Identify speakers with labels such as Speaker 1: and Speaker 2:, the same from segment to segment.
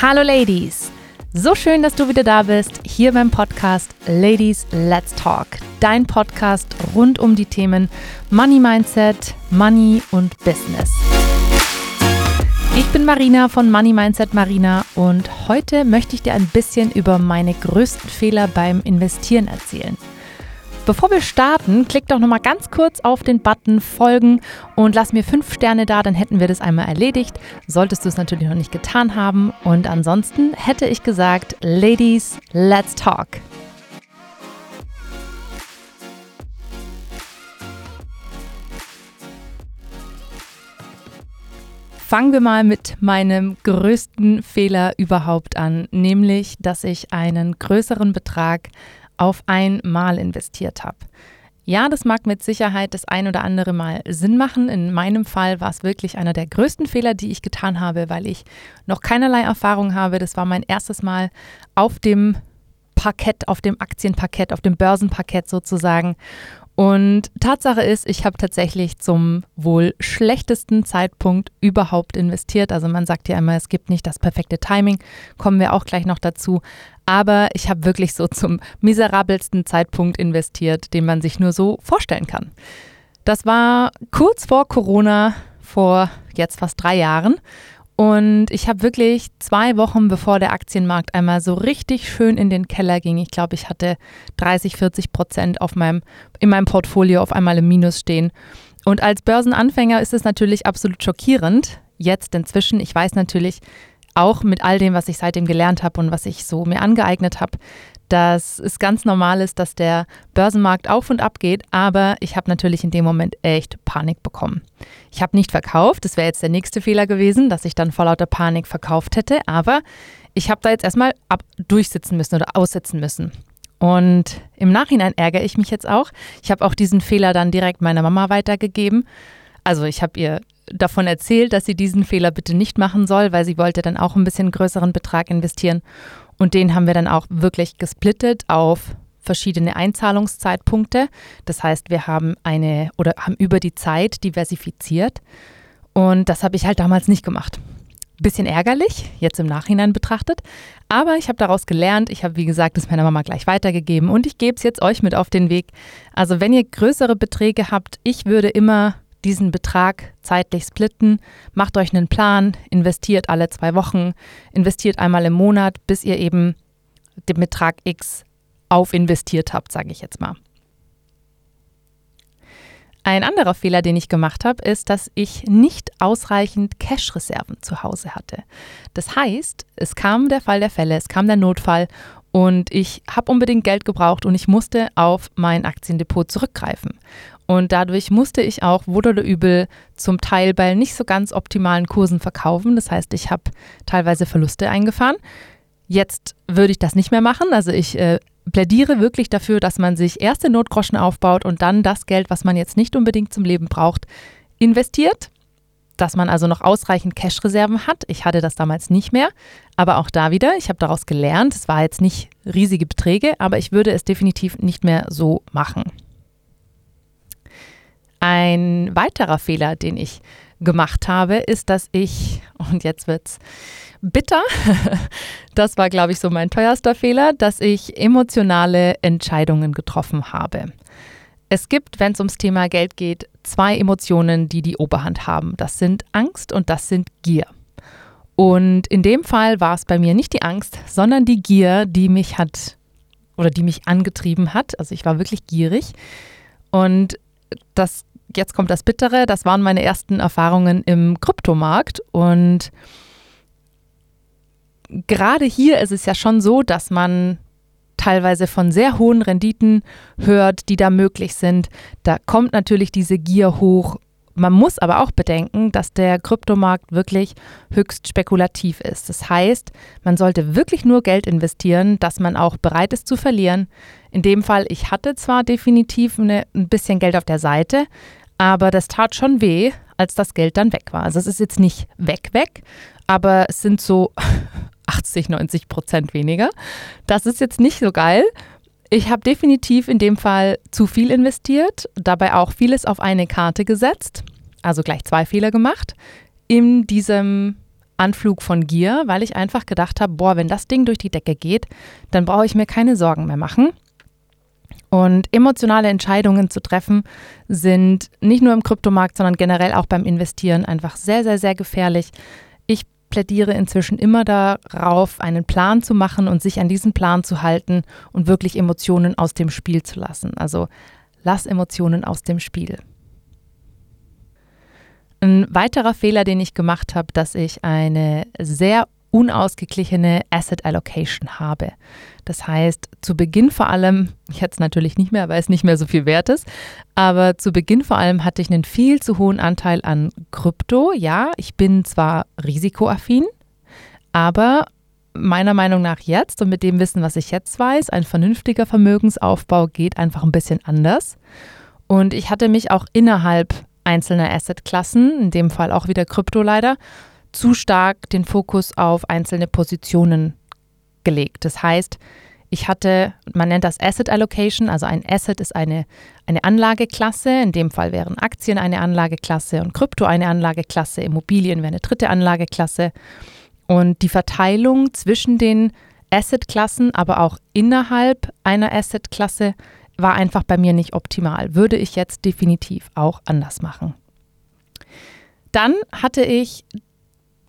Speaker 1: Hallo Ladies! So schön, dass du wieder da bist, hier beim Podcast Ladies Let's Talk. Dein Podcast rund um die Themen Money Mindset, Money und Business. Ich bin Marina von Money Mindset Marina und heute möchte ich dir ein bisschen über meine größten Fehler beim Investieren erzählen. Bevor wir starten, klick doch nochmal ganz kurz auf den Button Folgen und lass mir fünf Sterne da, dann hätten wir das einmal erledigt. Solltest du es natürlich noch nicht getan haben. Und ansonsten hätte ich gesagt, Ladies, let's talk. Fangen wir mal mit meinem größten Fehler überhaupt an, nämlich, dass ich einen größeren Betrag auf einmal investiert habe. Ja, das mag mit Sicherheit das ein oder andere Mal Sinn machen. In meinem Fall war es wirklich einer der größten Fehler, die ich getan habe, weil ich noch keinerlei Erfahrung habe. Das war mein erstes Mal auf dem Parkett, auf dem Aktienparkett, auf dem Börsenparkett sozusagen. Und Tatsache ist, ich habe tatsächlich zum wohl schlechtesten Zeitpunkt überhaupt investiert. Also man sagt ja immer, es gibt nicht das perfekte Timing, kommen wir auch gleich noch dazu. Aber ich habe wirklich so zum miserabelsten Zeitpunkt investiert, den man sich nur so vorstellen kann. Das war kurz vor Corona, vor jetzt fast drei Jahren. Und ich habe wirklich zwei Wochen bevor der Aktienmarkt einmal so richtig schön in den Keller ging, ich glaube, ich hatte 30, 40 Prozent auf meinem, in meinem Portfolio auf einmal im Minus stehen. Und als Börsenanfänger ist es natürlich absolut schockierend. Jetzt inzwischen, ich weiß natürlich auch mit all dem, was ich seitdem gelernt habe und was ich so mir angeeignet habe, dass es ganz normal ist, dass der Börsenmarkt auf und ab geht, aber ich habe natürlich in dem Moment echt Panik bekommen. Ich habe nicht verkauft, das wäre jetzt der nächste Fehler gewesen, dass ich dann vor lauter Panik verkauft hätte, aber ich habe da jetzt erstmal ab durchsitzen müssen oder aussitzen müssen. Und im Nachhinein ärgere ich mich jetzt auch. Ich habe auch diesen Fehler dann direkt meiner Mama weitergegeben. Also ich habe ihr davon erzählt, dass sie diesen Fehler bitte nicht machen soll, weil sie wollte dann auch ein bisschen größeren Betrag investieren. Und den haben wir dann auch wirklich gesplittet auf verschiedene Einzahlungszeitpunkte. Das heißt, wir haben eine oder haben über die Zeit diversifiziert. Und das habe ich halt damals nicht gemacht. Bisschen ärgerlich, jetzt im Nachhinein betrachtet. Aber ich habe daraus gelernt. Ich habe, wie gesagt, es meiner Mama gleich weitergegeben und ich gebe es jetzt euch mit auf den Weg. Also, wenn ihr größere Beträge habt, ich würde immer diesen Betrag zeitlich splitten, macht euch einen Plan, investiert alle zwei Wochen, investiert einmal im Monat, bis ihr eben den Betrag X aufinvestiert habt, sage ich jetzt mal. Ein anderer Fehler, den ich gemacht habe, ist, dass ich nicht ausreichend Cash-Reserven zu Hause hatte. Das heißt, es kam der Fall der Fälle, es kam der Notfall und ich habe unbedingt Geld gebraucht und ich musste auf mein Aktiendepot zurückgreifen. Und dadurch musste ich auch wohl oder übel zum Teil bei nicht so ganz optimalen Kursen verkaufen. Das heißt, ich habe teilweise Verluste eingefahren. Jetzt würde ich das nicht mehr machen. Also ich äh, plädiere wirklich dafür, dass man sich erst den Notgroschen aufbaut und dann das Geld, was man jetzt nicht unbedingt zum Leben braucht, investiert. Dass man also noch ausreichend Cash-Reserven hat. Ich hatte das damals nicht mehr. Aber auch da wieder, ich habe daraus gelernt. Es war jetzt nicht riesige Beträge, aber ich würde es definitiv nicht mehr so machen. Ein weiterer Fehler, den ich gemacht habe, ist, dass ich, und jetzt wird's bitter, das war, glaube ich, so mein teuerster Fehler, dass ich emotionale Entscheidungen getroffen habe. Es gibt, wenn es ums Thema Geld geht, zwei Emotionen, die die Oberhand haben. Das sind Angst und das sind Gier. Und in dem Fall war es bei mir nicht die Angst, sondern die Gier, die mich hat oder die mich angetrieben hat. Also ich war wirklich gierig. Und das jetzt kommt das Bittere, das waren meine ersten Erfahrungen im Kryptomarkt und gerade hier ist es ja schon so, dass man teilweise von sehr hohen Renditen hört, die da möglich sind. Da kommt natürlich diese Gier hoch. Man muss aber auch bedenken, dass der Kryptomarkt wirklich höchst spekulativ ist. Das heißt, man sollte wirklich nur Geld investieren, das man auch bereit ist zu verlieren. In dem Fall, ich hatte zwar definitiv eine, ein bisschen Geld auf der Seite, aber das tat schon weh, als das Geld dann weg war. Also es ist jetzt nicht weg, weg, aber es sind so 80, 90 Prozent weniger. Das ist jetzt nicht so geil. Ich habe definitiv in dem Fall zu viel investiert, dabei auch vieles auf eine Karte gesetzt, also gleich zwei Fehler gemacht. In diesem Anflug von Gier, weil ich einfach gedacht habe, boah, wenn das Ding durch die Decke geht, dann brauche ich mir keine Sorgen mehr machen. Und emotionale Entscheidungen zu treffen sind nicht nur im Kryptomarkt, sondern generell auch beim Investieren einfach sehr, sehr, sehr gefährlich. Ich plädiere inzwischen immer darauf, einen Plan zu machen und sich an diesen Plan zu halten und wirklich Emotionen aus dem Spiel zu lassen. Also lass Emotionen aus dem Spiel. Ein weiterer Fehler, den ich gemacht habe, dass ich eine sehr unausgeglichene Asset Allocation habe. Das heißt, zu Beginn vor allem, jetzt natürlich nicht mehr, weil es nicht mehr so viel wert ist, aber zu Beginn vor allem hatte ich einen viel zu hohen Anteil an Krypto. Ja, ich bin zwar risikoaffin, aber meiner Meinung nach jetzt und mit dem Wissen, was ich jetzt weiß, ein vernünftiger Vermögensaufbau geht einfach ein bisschen anders. Und ich hatte mich auch innerhalb einzelner Assetklassen, in dem Fall auch wieder Krypto leider, zu stark den Fokus auf einzelne Positionen gelegt. Das heißt, ich hatte, man nennt das Asset Allocation, also ein Asset ist eine, eine Anlageklasse, in dem Fall wären Aktien eine Anlageklasse und Krypto eine Anlageklasse, Immobilien wäre eine dritte Anlageklasse. Und die Verteilung zwischen den Assetklassen, aber auch innerhalb einer Assetklasse war einfach bei mir nicht optimal. Würde ich jetzt definitiv auch anders machen. Dann hatte ich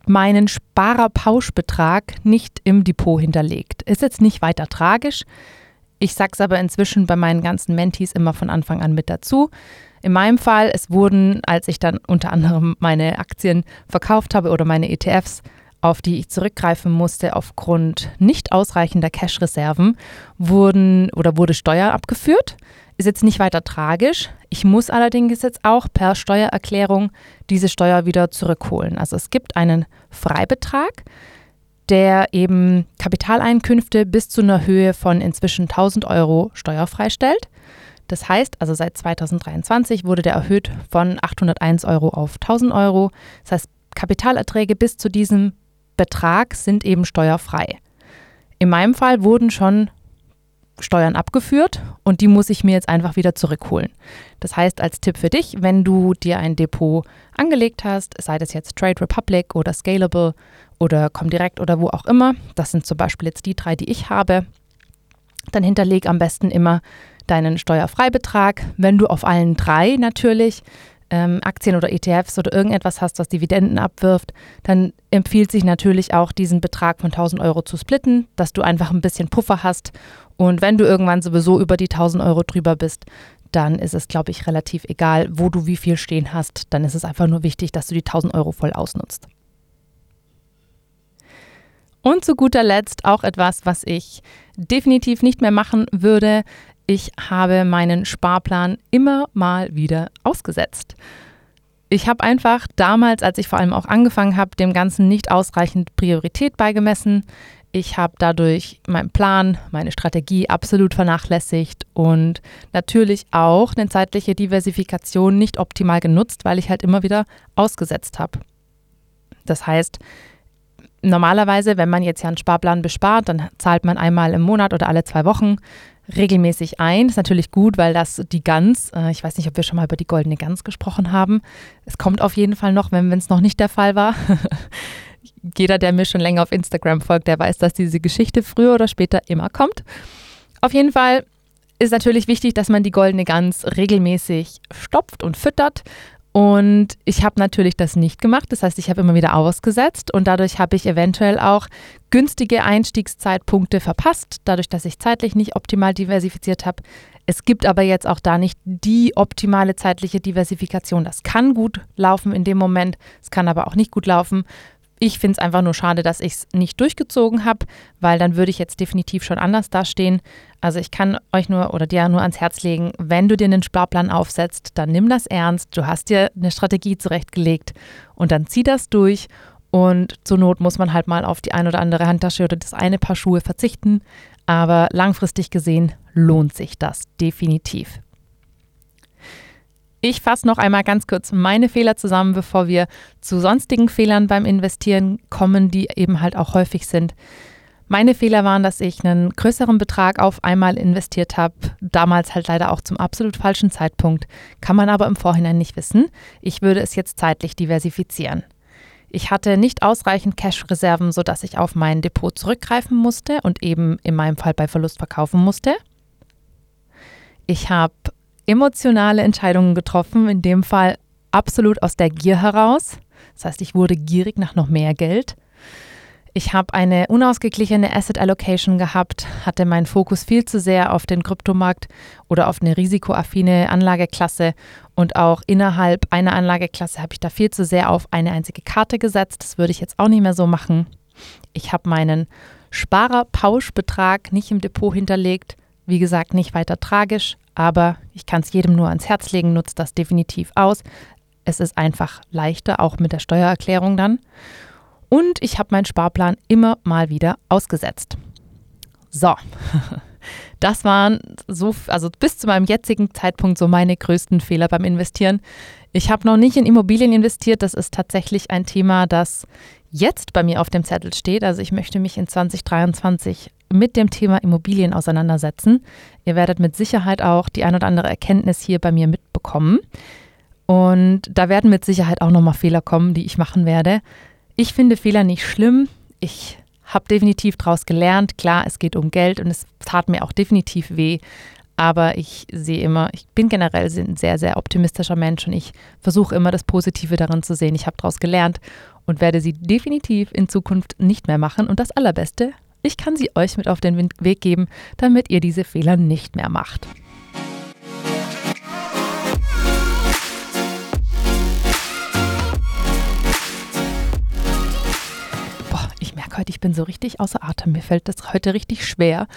Speaker 1: meinen Sparerpauschbetrag nicht im Depot hinterlegt. Ist jetzt nicht weiter tragisch. Ich sage es aber inzwischen bei meinen ganzen Mentees immer von Anfang an mit dazu. In meinem Fall, es wurden, als ich dann unter anderem meine Aktien verkauft habe oder meine ETFs, auf die ich zurückgreifen musste aufgrund nicht ausreichender Cash-Reserven, wurden oder wurde Steuer abgeführt. Ist jetzt nicht weiter tragisch. Ich muss allerdings jetzt auch per Steuererklärung diese Steuer wieder zurückholen. Also es gibt einen Freibetrag, der eben Kapitaleinkünfte bis zu einer Höhe von inzwischen 1000 Euro steuerfrei stellt. Das heißt, also seit 2023 wurde der erhöht von 801 Euro auf 1000 Euro. Das heißt, Kapitalerträge bis zu diesem Betrag sind eben steuerfrei. In meinem Fall wurden schon Steuern abgeführt und die muss ich mir jetzt einfach wieder zurückholen. Das heißt, als Tipp für dich, wenn du dir ein Depot angelegt hast, sei das jetzt Trade Republic oder Scalable oder Comdirect oder wo auch immer, das sind zum Beispiel jetzt die drei, die ich habe, dann hinterleg am besten immer deinen Steuerfreibetrag. Wenn du auf allen drei natürlich ähm, Aktien oder ETFs oder irgendetwas hast, was Dividenden abwirft, dann empfiehlt sich natürlich auch, diesen Betrag von 1000 Euro zu splitten, dass du einfach ein bisschen Puffer hast. Und wenn du irgendwann sowieso über die 1000 Euro drüber bist, dann ist es, glaube ich, relativ egal, wo du wie viel stehen hast. Dann ist es einfach nur wichtig, dass du die 1000 Euro voll ausnutzt. Und zu guter Letzt auch etwas, was ich definitiv nicht mehr machen würde, ich habe meinen Sparplan immer mal wieder ausgesetzt. Ich habe einfach damals, als ich vor allem auch angefangen habe, dem Ganzen nicht ausreichend Priorität beigemessen. Ich habe dadurch meinen Plan, meine Strategie absolut vernachlässigt und natürlich auch eine zeitliche Diversifikation nicht optimal genutzt, weil ich halt immer wieder ausgesetzt habe. Das heißt, normalerweise, wenn man jetzt ja einen Sparplan bespart, dann zahlt man einmal im Monat oder alle zwei Wochen regelmäßig ein. Ist natürlich gut, weil das die Gans, äh, ich weiß nicht, ob wir schon mal über die goldene Gans gesprochen haben. Es kommt auf jeden Fall noch, wenn es noch nicht der Fall war. Jeder, der mir schon länger auf Instagram folgt, der weiß, dass diese Geschichte früher oder später immer kommt. Auf jeden Fall ist natürlich wichtig, dass man die goldene Gans regelmäßig stopft und füttert und ich habe natürlich das nicht gemacht. Das heißt, ich habe immer wieder ausgesetzt und dadurch habe ich eventuell auch günstige Einstiegszeitpunkte verpasst, dadurch, dass ich zeitlich nicht optimal diversifiziert habe. Es gibt aber jetzt auch da nicht die optimale zeitliche Diversifikation. Das kann gut laufen in dem Moment, es kann aber auch nicht gut laufen. Ich finde es einfach nur schade, dass ich es nicht durchgezogen habe, weil dann würde ich jetzt definitiv schon anders dastehen. Also ich kann euch nur oder dir nur ans Herz legen, wenn du dir einen Sparplan aufsetzt, dann nimm das ernst. Du hast dir eine Strategie zurechtgelegt und dann zieh das durch. Und zur Not muss man halt mal auf die ein oder andere Handtasche oder das eine Paar Schuhe verzichten. Aber langfristig gesehen lohnt sich das definitiv. Ich fasse noch einmal ganz kurz meine Fehler zusammen, bevor wir zu sonstigen Fehlern beim Investieren kommen, die eben halt auch häufig sind. Meine Fehler waren, dass ich einen größeren Betrag auf einmal investiert habe, damals halt leider auch zum absolut falschen Zeitpunkt, kann man aber im Vorhinein nicht wissen. Ich würde es jetzt zeitlich diversifizieren. Ich hatte nicht ausreichend Cash-Reserven, sodass ich auf mein Depot zurückgreifen musste und eben in meinem Fall bei Verlust verkaufen musste. Ich habe emotionale Entscheidungen getroffen, in dem Fall absolut aus der Gier heraus. Das heißt, ich wurde gierig nach noch mehr Geld. Ich habe eine unausgeglichene Asset Allocation gehabt, hatte meinen Fokus viel zu sehr auf den Kryptomarkt oder auf eine risikoaffine Anlageklasse und auch innerhalb einer Anlageklasse habe ich da viel zu sehr auf eine einzige Karte gesetzt. Das würde ich jetzt auch nicht mehr so machen. Ich habe meinen Sparerpauschbetrag nicht im Depot hinterlegt. Wie gesagt, nicht weiter tragisch, aber ich kann es jedem nur ans Herz legen, nutzt das definitiv aus. Es ist einfach leichter, auch mit der Steuererklärung dann. Und ich habe meinen Sparplan immer mal wieder ausgesetzt. So, das waren so, also bis zu meinem jetzigen Zeitpunkt so meine größten Fehler beim Investieren. Ich habe noch nicht in Immobilien investiert. Das ist tatsächlich ein Thema, das jetzt bei mir auf dem Zettel steht. Also ich möchte mich in 2023 mit dem Thema Immobilien auseinandersetzen. Ihr werdet mit Sicherheit auch die ein oder andere Erkenntnis hier bei mir mitbekommen. Und da werden mit Sicherheit auch nochmal Fehler kommen, die ich machen werde. Ich finde Fehler nicht schlimm. Ich habe definitiv daraus gelernt. Klar, es geht um Geld und es tat mir auch definitiv weh. Aber ich sehe immer, ich bin generell ein sehr, sehr optimistischer Mensch und ich versuche immer das Positive darin zu sehen. Ich habe daraus gelernt und werde sie definitiv in Zukunft nicht mehr machen. Und das Allerbeste, ich kann sie euch mit auf den Weg geben, damit ihr diese Fehler nicht mehr macht. heute, ich bin so richtig außer Atem. Mir fällt das heute richtig schwer,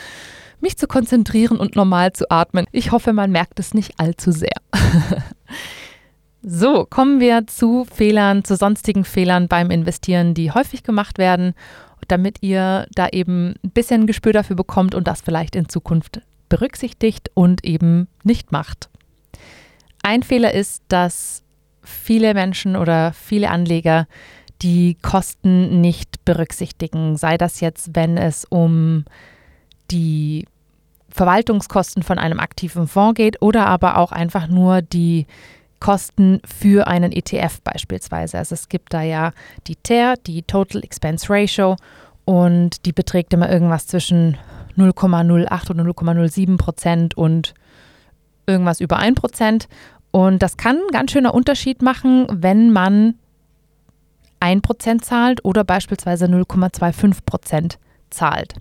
Speaker 1: mich zu konzentrieren und normal zu atmen. Ich hoffe, man merkt es nicht allzu sehr. so, kommen wir zu Fehlern, zu sonstigen Fehlern beim Investieren, die häufig gemacht werden, damit ihr da eben ein bisschen Gespür dafür bekommt und das vielleicht in Zukunft berücksichtigt und eben nicht macht. Ein Fehler ist, dass viele Menschen oder viele Anleger die Kosten nicht berücksichtigen, sei das jetzt, wenn es um die Verwaltungskosten von einem aktiven Fonds geht oder aber auch einfach nur die Kosten für einen ETF beispielsweise. Also es gibt da ja die TER, die Total Expense Ratio, und die beträgt immer irgendwas zwischen 0,08 oder 0,07 Prozent und irgendwas über 1 Prozent. Und das kann ein ganz schöner Unterschied machen, wenn man 1% zahlt oder beispielsweise 0,25% zahlt.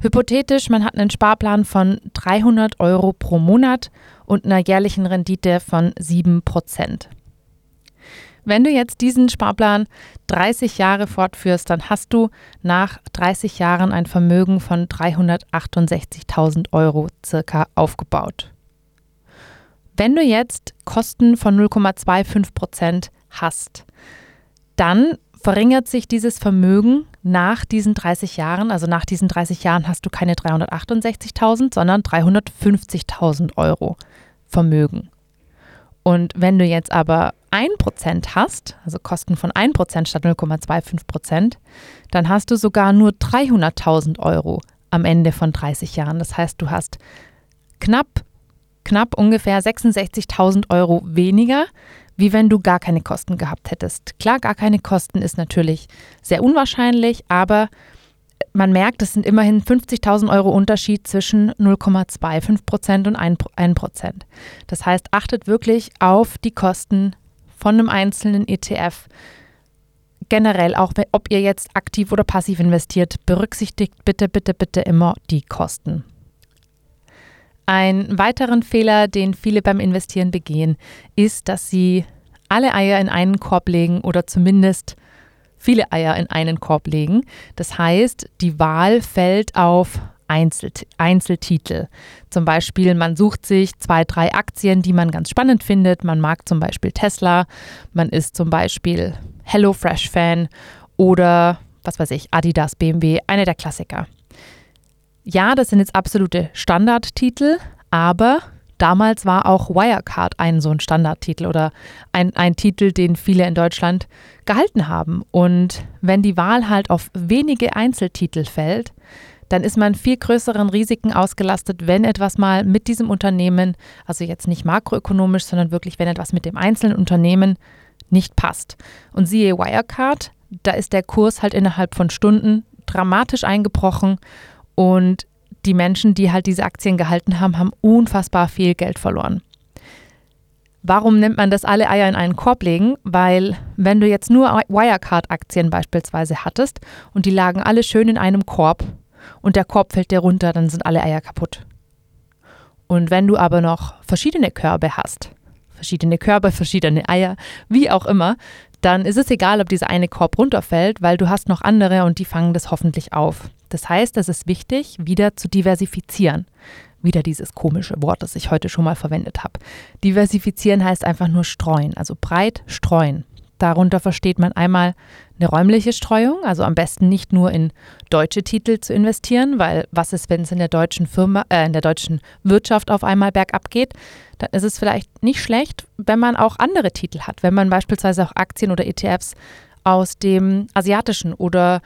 Speaker 1: Hypothetisch, man hat einen Sparplan von 300 Euro pro Monat und einer jährlichen Rendite von 7%. Wenn du jetzt diesen Sparplan 30 Jahre fortführst, dann hast du nach 30 Jahren ein Vermögen von 368.000 Euro circa aufgebaut. Wenn du jetzt Kosten von 0,25% hast, dann verringert sich dieses Vermögen nach diesen 30 Jahren. Also nach diesen 30 Jahren hast du keine 368.000, sondern 350.000 Euro Vermögen. Und wenn du jetzt aber 1% hast, also Kosten von 1% statt 0,25%, dann hast du sogar nur 300.000 Euro am Ende von 30 Jahren. Das heißt, du hast knapp, knapp ungefähr 66.000 Euro weniger, wie wenn du gar keine Kosten gehabt hättest. Klar, gar keine Kosten ist natürlich sehr unwahrscheinlich, aber man merkt, es sind immerhin 50.000 Euro Unterschied zwischen 0,25 Prozent und 1 Prozent. Das heißt, achtet wirklich auf die Kosten von einem einzelnen ETF. Generell, auch ob ihr jetzt aktiv oder passiv investiert, berücksichtigt bitte, bitte, bitte immer die Kosten. Ein weiteren Fehler, den viele beim Investieren begehen, ist, dass sie alle Eier in einen Korb legen oder zumindest viele Eier in einen Korb legen. Das heißt, die Wahl fällt auf Einzel Einzeltitel. Zum Beispiel, man sucht sich zwei, drei Aktien, die man ganz spannend findet. Man mag zum Beispiel Tesla, man ist zum Beispiel HelloFresh-Fan oder was weiß ich, Adidas, BMW, eine der Klassiker ja, das sind jetzt absolute Standardtitel, aber damals war auch Wirecard ein so ein Standardtitel oder ein, ein Titel, den viele in Deutschland gehalten haben. Und wenn die Wahl halt auf wenige Einzeltitel fällt, dann ist man viel größeren Risiken ausgelastet, wenn etwas mal mit diesem Unternehmen, also jetzt nicht makroökonomisch, sondern wirklich, wenn etwas mit dem einzelnen Unternehmen nicht passt. Und siehe Wirecard, da ist der Kurs halt innerhalb von Stunden dramatisch eingebrochen und die Menschen, die halt diese Aktien gehalten haben, haben unfassbar viel Geld verloren. Warum nennt man das alle Eier in einen Korb legen? Weil wenn du jetzt nur Wirecard-Aktien beispielsweise hattest und die lagen alle schön in einem Korb und der Korb fällt dir runter, dann sind alle Eier kaputt. Und wenn du aber noch verschiedene Körbe hast, verschiedene Körbe, verschiedene Eier, wie auch immer, dann ist es egal, ob dieser eine Korb runterfällt, weil du hast noch andere und die fangen das hoffentlich auf. Das heißt, es ist wichtig, wieder zu diversifizieren. Wieder dieses komische Wort, das ich heute schon mal verwendet habe. Diversifizieren heißt einfach nur streuen, also breit streuen. Darunter versteht man einmal eine räumliche Streuung, also am besten nicht nur in deutsche Titel zu investieren, weil was ist, wenn es in der deutschen Firma, äh, in der deutschen Wirtschaft auf einmal bergab geht? Dann ist es vielleicht nicht schlecht, wenn man auch andere Titel hat, wenn man beispielsweise auch Aktien oder ETFs aus dem asiatischen oder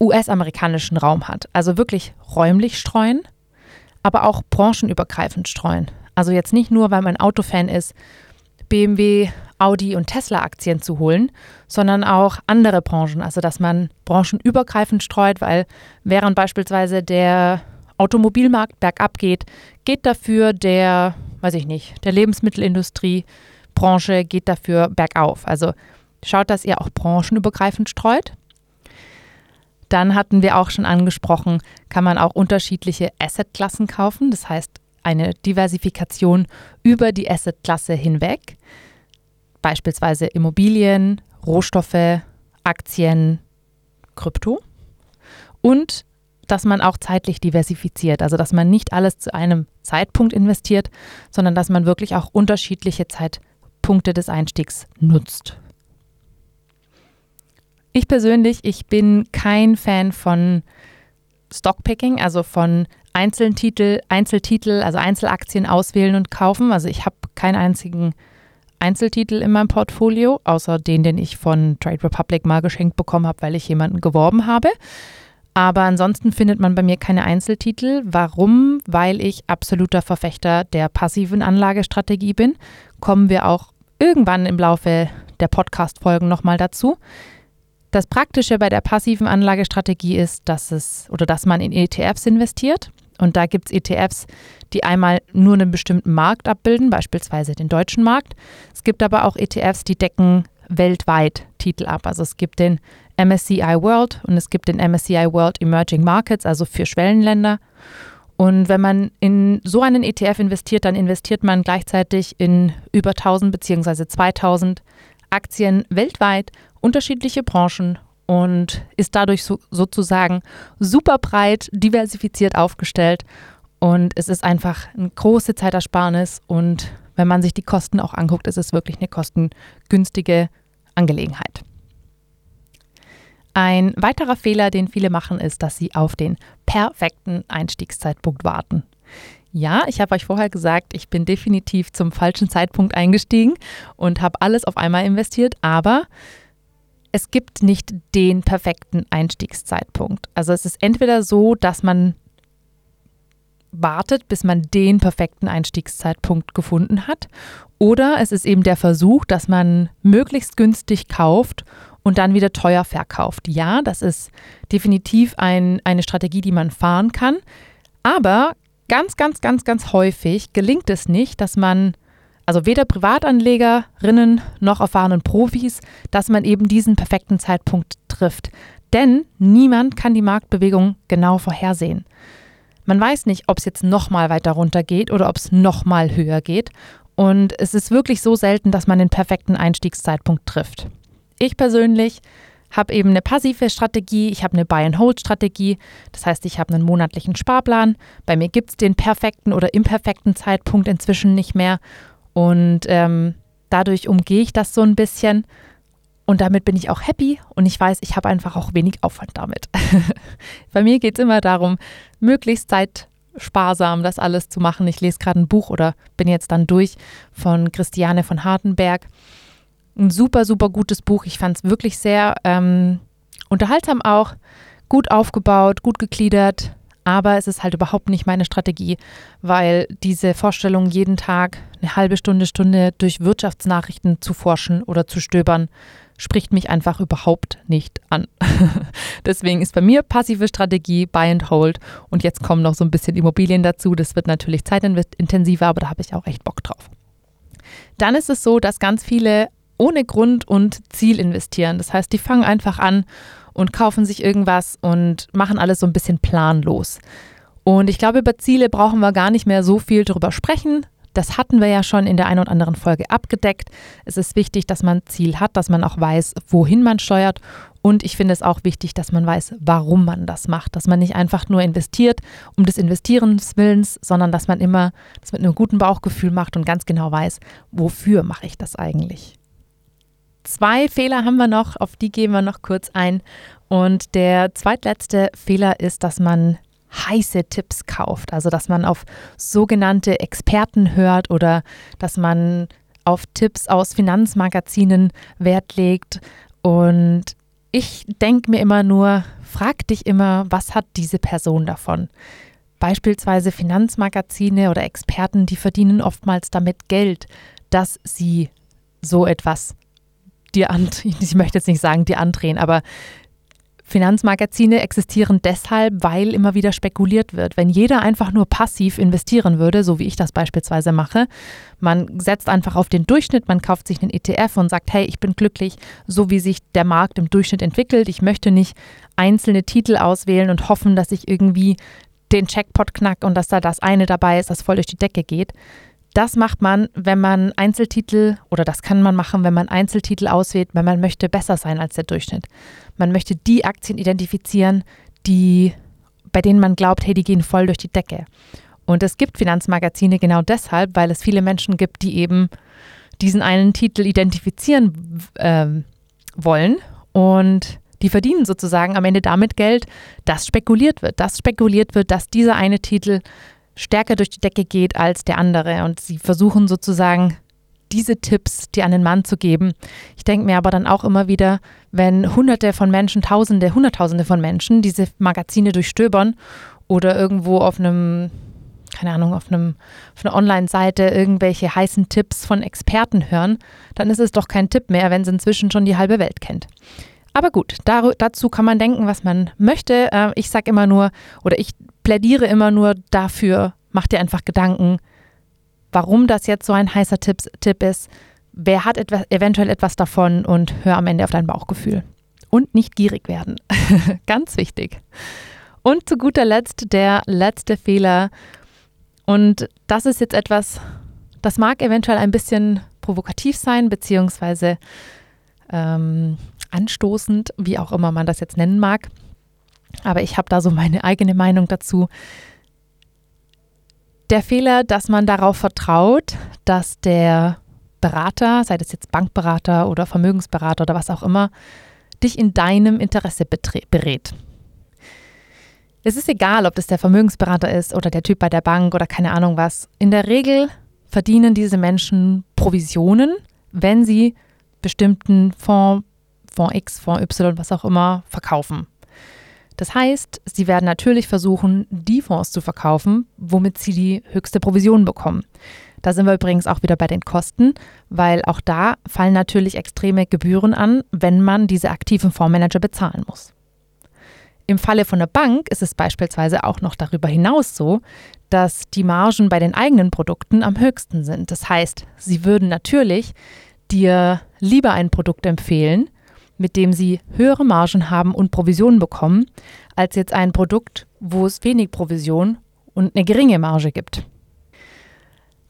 Speaker 1: US-amerikanischen Raum hat. Also wirklich räumlich streuen, aber auch branchenübergreifend streuen. Also jetzt nicht nur, weil man Autofan ist, BMW, Audi und Tesla-Aktien zu holen, sondern auch andere Branchen. Also dass man branchenübergreifend streut, weil während beispielsweise der Automobilmarkt bergab geht, geht dafür der, weiß ich nicht, der Lebensmittelindustrie-Branche geht dafür bergauf. Also schaut, dass ihr auch branchenübergreifend streut. Dann hatten wir auch schon angesprochen, kann man auch unterschiedliche Assetklassen kaufen. Das heißt, eine Diversifikation über die Assetklasse hinweg. Beispielsweise Immobilien, Rohstoffe, Aktien, Krypto. Und dass man auch zeitlich diversifiziert, also dass man nicht alles zu einem Zeitpunkt investiert, sondern dass man wirklich auch unterschiedliche Zeitpunkte des Einstiegs nutzt. Ich persönlich, ich bin kein Fan von Stockpicking, also von Einzeltitel, Einzeltitel, also Einzelaktien auswählen und kaufen. Also ich habe keinen einzigen Einzeltitel in meinem Portfolio, außer den, den ich von Trade Republic mal geschenkt bekommen habe, weil ich jemanden geworben habe. Aber ansonsten findet man bei mir keine Einzeltitel. Warum? Weil ich absoluter Verfechter der passiven Anlagestrategie bin. Kommen wir auch irgendwann im Laufe der Podcast-Folgen nochmal dazu. Das Praktische bei der passiven Anlagestrategie ist, dass es oder dass man in ETFs investiert. Und da gibt es ETFs, die einmal nur einen bestimmten Markt abbilden, beispielsweise den deutschen Markt. Es gibt aber auch ETFs, die decken weltweit Titel ab. Also es gibt den MSCI World und es gibt den MSCI World Emerging Markets, also für Schwellenländer. Und wenn man in so einen ETF investiert, dann investiert man gleichzeitig in über 1000 bzw. 2000 Aktien weltweit unterschiedliche Branchen und ist dadurch so, sozusagen super breit diversifiziert aufgestellt. Und es ist einfach eine große Zeitersparnis und wenn man sich die Kosten auch anguckt, ist es wirklich eine kostengünstige Angelegenheit. Ein weiterer Fehler, den viele machen, ist, dass sie auf den perfekten Einstiegszeitpunkt warten. Ja, ich habe euch vorher gesagt, ich bin definitiv zum falschen Zeitpunkt eingestiegen und habe alles auf einmal investiert, aber es gibt nicht den perfekten Einstiegszeitpunkt. Also es ist entweder so, dass man wartet, bis man den perfekten Einstiegszeitpunkt gefunden hat, oder es ist eben der Versuch, dass man möglichst günstig kauft und dann wieder teuer verkauft. Ja, das ist definitiv ein, eine Strategie, die man fahren kann, aber ganz, ganz, ganz, ganz häufig gelingt es nicht, dass man also weder Privatanlegerinnen noch erfahrenen Profis, dass man eben diesen perfekten Zeitpunkt trifft. Denn niemand kann die Marktbewegung genau vorhersehen. Man weiß nicht, ob es jetzt nochmal weiter runter geht oder ob es nochmal höher geht. Und es ist wirklich so selten, dass man den perfekten Einstiegszeitpunkt trifft. Ich persönlich habe eben eine passive Strategie, ich habe eine Buy-and-Hold-Strategie. Das heißt, ich habe einen monatlichen Sparplan. Bei mir gibt es den perfekten oder imperfekten Zeitpunkt inzwischen nicht mehr. Und ähm, dadurch umgehe ich das so ein bisschen. Und damit bin ich auch happy und ich weiß, ich habe einfach auch wenig Aufwand damit. Bei mir geht es immer darum, möglichst zeitsparsam das alles zu machen. Ich lese gerade ein Buch oder bin jetzt dann durch von Christiane von Hardenberg. Ein super, super gutes Buch. Ich fand es wirklich sehr ähm, unterhaltsam auch, gut aufgebaut, gut gegliedert, Aber es ist halt überhaupt nicht meine Strategie, weil diese Vorstellung, jeden Tag eine halbe Stunde, Stunde durch Wirtschaftsnachrichten zu forschen oder zu stöbern, spricht mich einfach überhaupt nicht an. Deswegen ist bei mir passive Strategie Buy and Hold und jetzt kommen noch so ein bisschen Immobilien dazu. Das wird natürlich zeitintensiver, aber da habe ich auch echt Bock drauf. Dann ist es so, dass ganz viele ohne Grund und Ziel investieren. Das heißt, die fangen einfach an und kaufen sich irgendwas und machen alles so ein bisschen planlos. Und ich glaube, über Ziele brauchen wir gar nicht mehr so viel darüber sprechen. Das hatten wir ja schon in der einen oder anderen Folge abgedeckt. Es ist wichtig, dass man ein Ziel hat, dass man auch weiß, wohin man steuert. Und ich finde es auch wichtig, dass man weiß, warum man das macht. Dass man nicht einfach nur investiert um des Investierens Willens, sondern dass man immer das mit einem guten Bauchgefühl macht und ganz genau weiß, wofür mache ich das eigentlich. Zwei Fehler haben wir noch, auf die gehen wir noch kurz ein. Und der zweitletzte Fehler ist, dass man heiße Tipps kauft. Also dass man auf sogenannte Experten hört oder dass man auf Tipps aus Finanzmagazinen Wert legt. Und ich denke mir immer nur, frag dich immer, was hat diese Person davon? Beispielsweise Finanzmagazine oder Experten, die verdienen oftmals damit Geld, dass sie so etwas dir an, ich möchte jetzt nicht sagen, dir andrehen, aber Finanzmagazine existieren deshalb, weil immer wieder spekuliert wird. Wenn jeder einfach nur passiv investieren würde, so wie ich das beispielsweise mache, man setzt einfach auf den Durchschnitt, man kauft sich einen ETF und sagt, hey, ich bin glücklich, so wie sich der Markt im Durchschnitt entwickelt. Ich möchte nicht einzelne Titel auswählen und hoffen, dass ich irgendwie den Checkpot knack und dass da das eine dabei ist, das voll durch die Decke geht. Das macht man, wenn man Einzeltitel oder das kann man machen, wenn man Einzeltitel auswählt, wenn man möchte besser sein als der Durchschnitt. Man möchte die Aktien identifizieren, die bei denen man glaubt, hey, die gehen voll durch die Decke. Und es gibt Finanzmagazine genau deshalb, weil es viele Menschen gibt, die eben diesen einen Titel identifizieren äh, wollen und die verdienen sozusagen am Ende damit Geld, dass spekuliert wird, dass spekuliert wird, dass dieser eine Titel stärker durch die Decke geht als der andere. Und sie versuchen sozusagen diese Tipps dir an den Mann zu geben. Ich denke mir aber dann auch immer wieder, wenn Hunderte von Menschen, Tausende, Hunderttausende von Menschen diese Magazine durchstöbern oder irgendwo auf einem, keine Ahnung, auf, einem, auf einer Online-Seite irgendwelche heißen Tipps von Experten hören, dann ist es doch kein Tipp mehr, wenn sie inzwischen schon die halbe Welt kennt. Aber gut, dazu kann man denken, was man möchte. Äh, ich sage immer nur, oder ich plädiere immer nur dafür, mach dir einfach Gedanken, warum das jetzt so ein heißer Tipp, Tipp ist. Wer hat etwas, eventuell etwas davon und hör am Ende auf dein Bauchgefühl. Und nicht gierig werden. Ganz wichtig. Und zu guter Letzt der letzte Fehler. Und das ist jetzt etwas, das mag eventuell ein bisschen provokativ sein, beziehungsweise ähm, anstoßend, wie auch immer man das jetzt nennen mag. Aber ich habe da so meine eigene Meinung dazu. Der Fehler, dass man darauf vertraut, dass der Berater, sei das jetzt Bankberater oder Vermögensberater oder was auch immer, dich in deinem Interesse berät. Es ist egal, ob das der Vermögensberater ist oder der Typ bei der Bank oder keine Ahnung was. In der Regel verdienen diese Menschen Provisionen, wenn sie bestimmten Fonds Fonds X, Fonds Y, was auch immer, verkaufen. Das heißt, sie werden natürlich versuchen, die Fonds zu verkaufen, womit sie die höchste Provision bekommen. Da sind wir übrigens auch wieder bei den Kosten, weil auch da fallen natürlich extreme Gebühren an, wenn man diese aktiven Fondsmanager bezahlen muss. Im Falle von der Bank ist es beispielsweise auch noch darüber hinaus so, dass die Margen bei den eigenen Produkten am höchsten sind. Das heißt, sie würden natürlich dir lieber ein Produkt empfehlen, mit dem sie höhere Margen haben und Provisionen bekommen, als jetzt ein Produkt, wo es wenig Provision und eine geringe Marge gibt.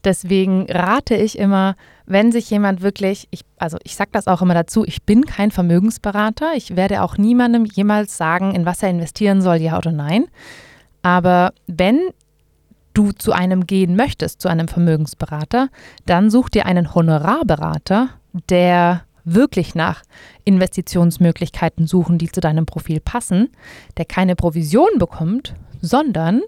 Speaker 1: Deswegen rate ich immer, wenn sich jemand wirklich, ich, also ich sage das auch immer dazu, ich bin kein Vermögensberater, ich werde auch niemandem jemals sagen, in was er investieren soll, ja oder nein. Aber wenn du zu einem gehen möchtest, zu einem Vermögensberater, dann such dir einen Honorarberater, der wirklich nach Investitionsmöglichkeiten suchen, die zu deinem Profil passen, der keine Provision bekommt, sondern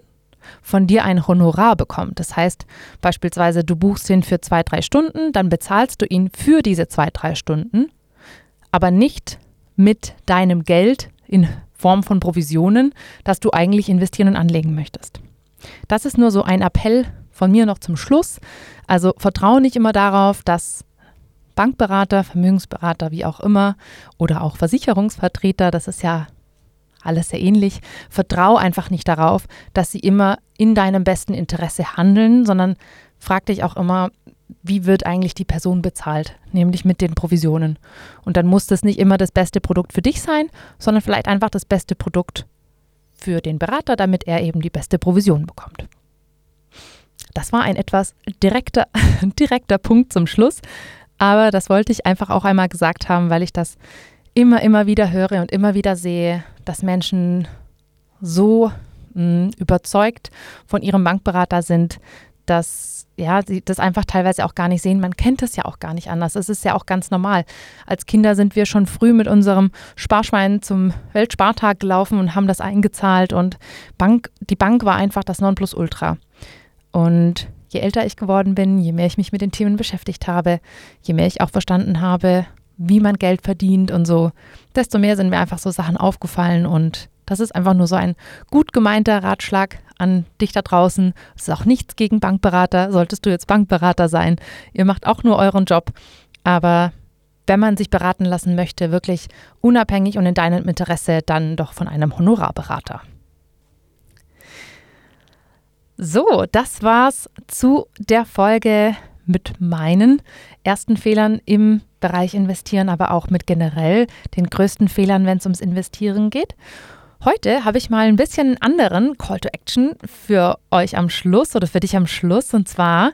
Speaker 1: von dir ein Honorar bekommt. Das heißt beispielsweise, du buchst ihn für zwei, drei Stunden, dann bezahlst du ihn für diese zwei, drei Stunden, aber nicht mit deinem Geld in Form von Provisionen, dass du eigentlich investieren und anlegen möchtest. Das ist nur so ein Appell von mir noch zum Schluss. Also vertraue nicht immer darauf, dass Bankberater, Vermögensberater, wie auch immer, oder auch Versicherungsvertreter, das ist ja alles sehr ähnlich, vertraue einfach nicht darauf, dass sie immer in deinem besten Interesse handeln, sondern frag dich auch immer, wie wird eigentlich die Person bezahlt, nämlich mit den Provisionen. Und dann muss das nicht immer das beste Produkt für dich sein, sondern vielleicht einfach das beste Produkt für den Berater, damit er eben die beste Provision bekommt. Das war ein etwas direkter, direkter Punkt zum Schluss, aber das wollte ich einfach auch einmal gesagt haben, weil ich das immer, immer wieder höre und immer wieder sehe, dass Menschen so mh, hm, überzeugt von ihrem Bankberater sind, dass ja, sie das einfach teilweise auch gar nicht sehen. Man kennt es ja auch gar nicht anders. Es ist ja auch ganz normal. Als Kinder sind wir schon früh mit unserem Sparschwein zum Weltspartag gelaufen und haben das eingezahlt und Bank, die Bank war einfach das Nonplusultra. Und je älter ich geworden bin, je mehr ich mich mit den Themen beschäftigt habe, je mehr ich auch verstanden habe, wie man Geld verdient und so, desto mehr sind mir einfach so Sachen aufgefallen und das ist einfach nur so ein gut gemeinter Ratschlag an dich da draußen. Es ist auch nichts gegen Bankberater. Solltest du jetzt Bankberater sein, ihr macht auch nur euren Job. Aber wenn man sich beraten lassen möchte, wirklich unabhängig und in deinem Interesse, dann doch von einem Honorarberater. So, das war's zu der Folge mit meinen ersten Fehlern im Bereich Investieren, aber auch mit generell den größten Fehlern, wenn es ums Investieren geht. Heute habe ich mal ein bisschen einen anderen Call to Action für euch am Schluss oder für dich am Schluss. Und zwar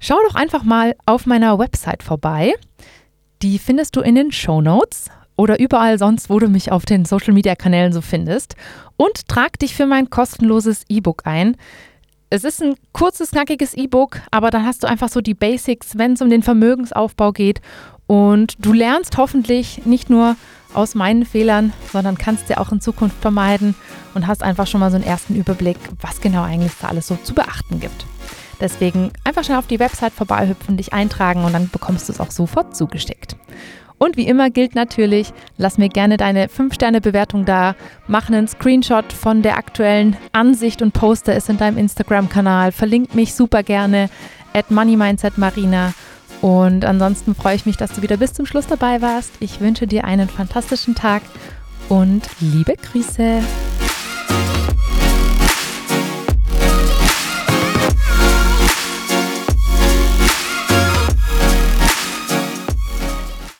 Speaker 1: schau doch einfach mal auf meiner Website vorbei. Die findest du in den Show Notes oder überall sonst, wo du mich auf den Social Media Kanälen so findest. Und trag dich für mein kostenloses E-Book ein. Es ist ein kurzes, knackiges E-Book, aber dann hast du einfach so die Basics, wenn es um den Vermögensaufbau geht. Und du lernst hoffentlich nicht nur aus meinen Fehlern, sondern kannst sie auch in Zukunft vermeiden und hast einfach schon mal so einen ersten Überblick, was genau eigentlich da alles so zu beachten gibt. Deswegen einfach schnell auf die Website vorbeihüpfen, dich eintragen und dann bekommst du es auch sofort zugeschickt. Und wie immer gilt natürlich, lass mir gerne deine 5-Sterne-Bewertung da, mach einen Screenshot von der aktuellen Ansicht und poste es in deinem Instagram-Kanal, verlink mich super gerne at Money Mindset Marina und ansonsten freue ich mich, dass du wieder bis zum Schluss dabei warst. Ich wünsche dir einen fantastischen Tag und liebe Grüße.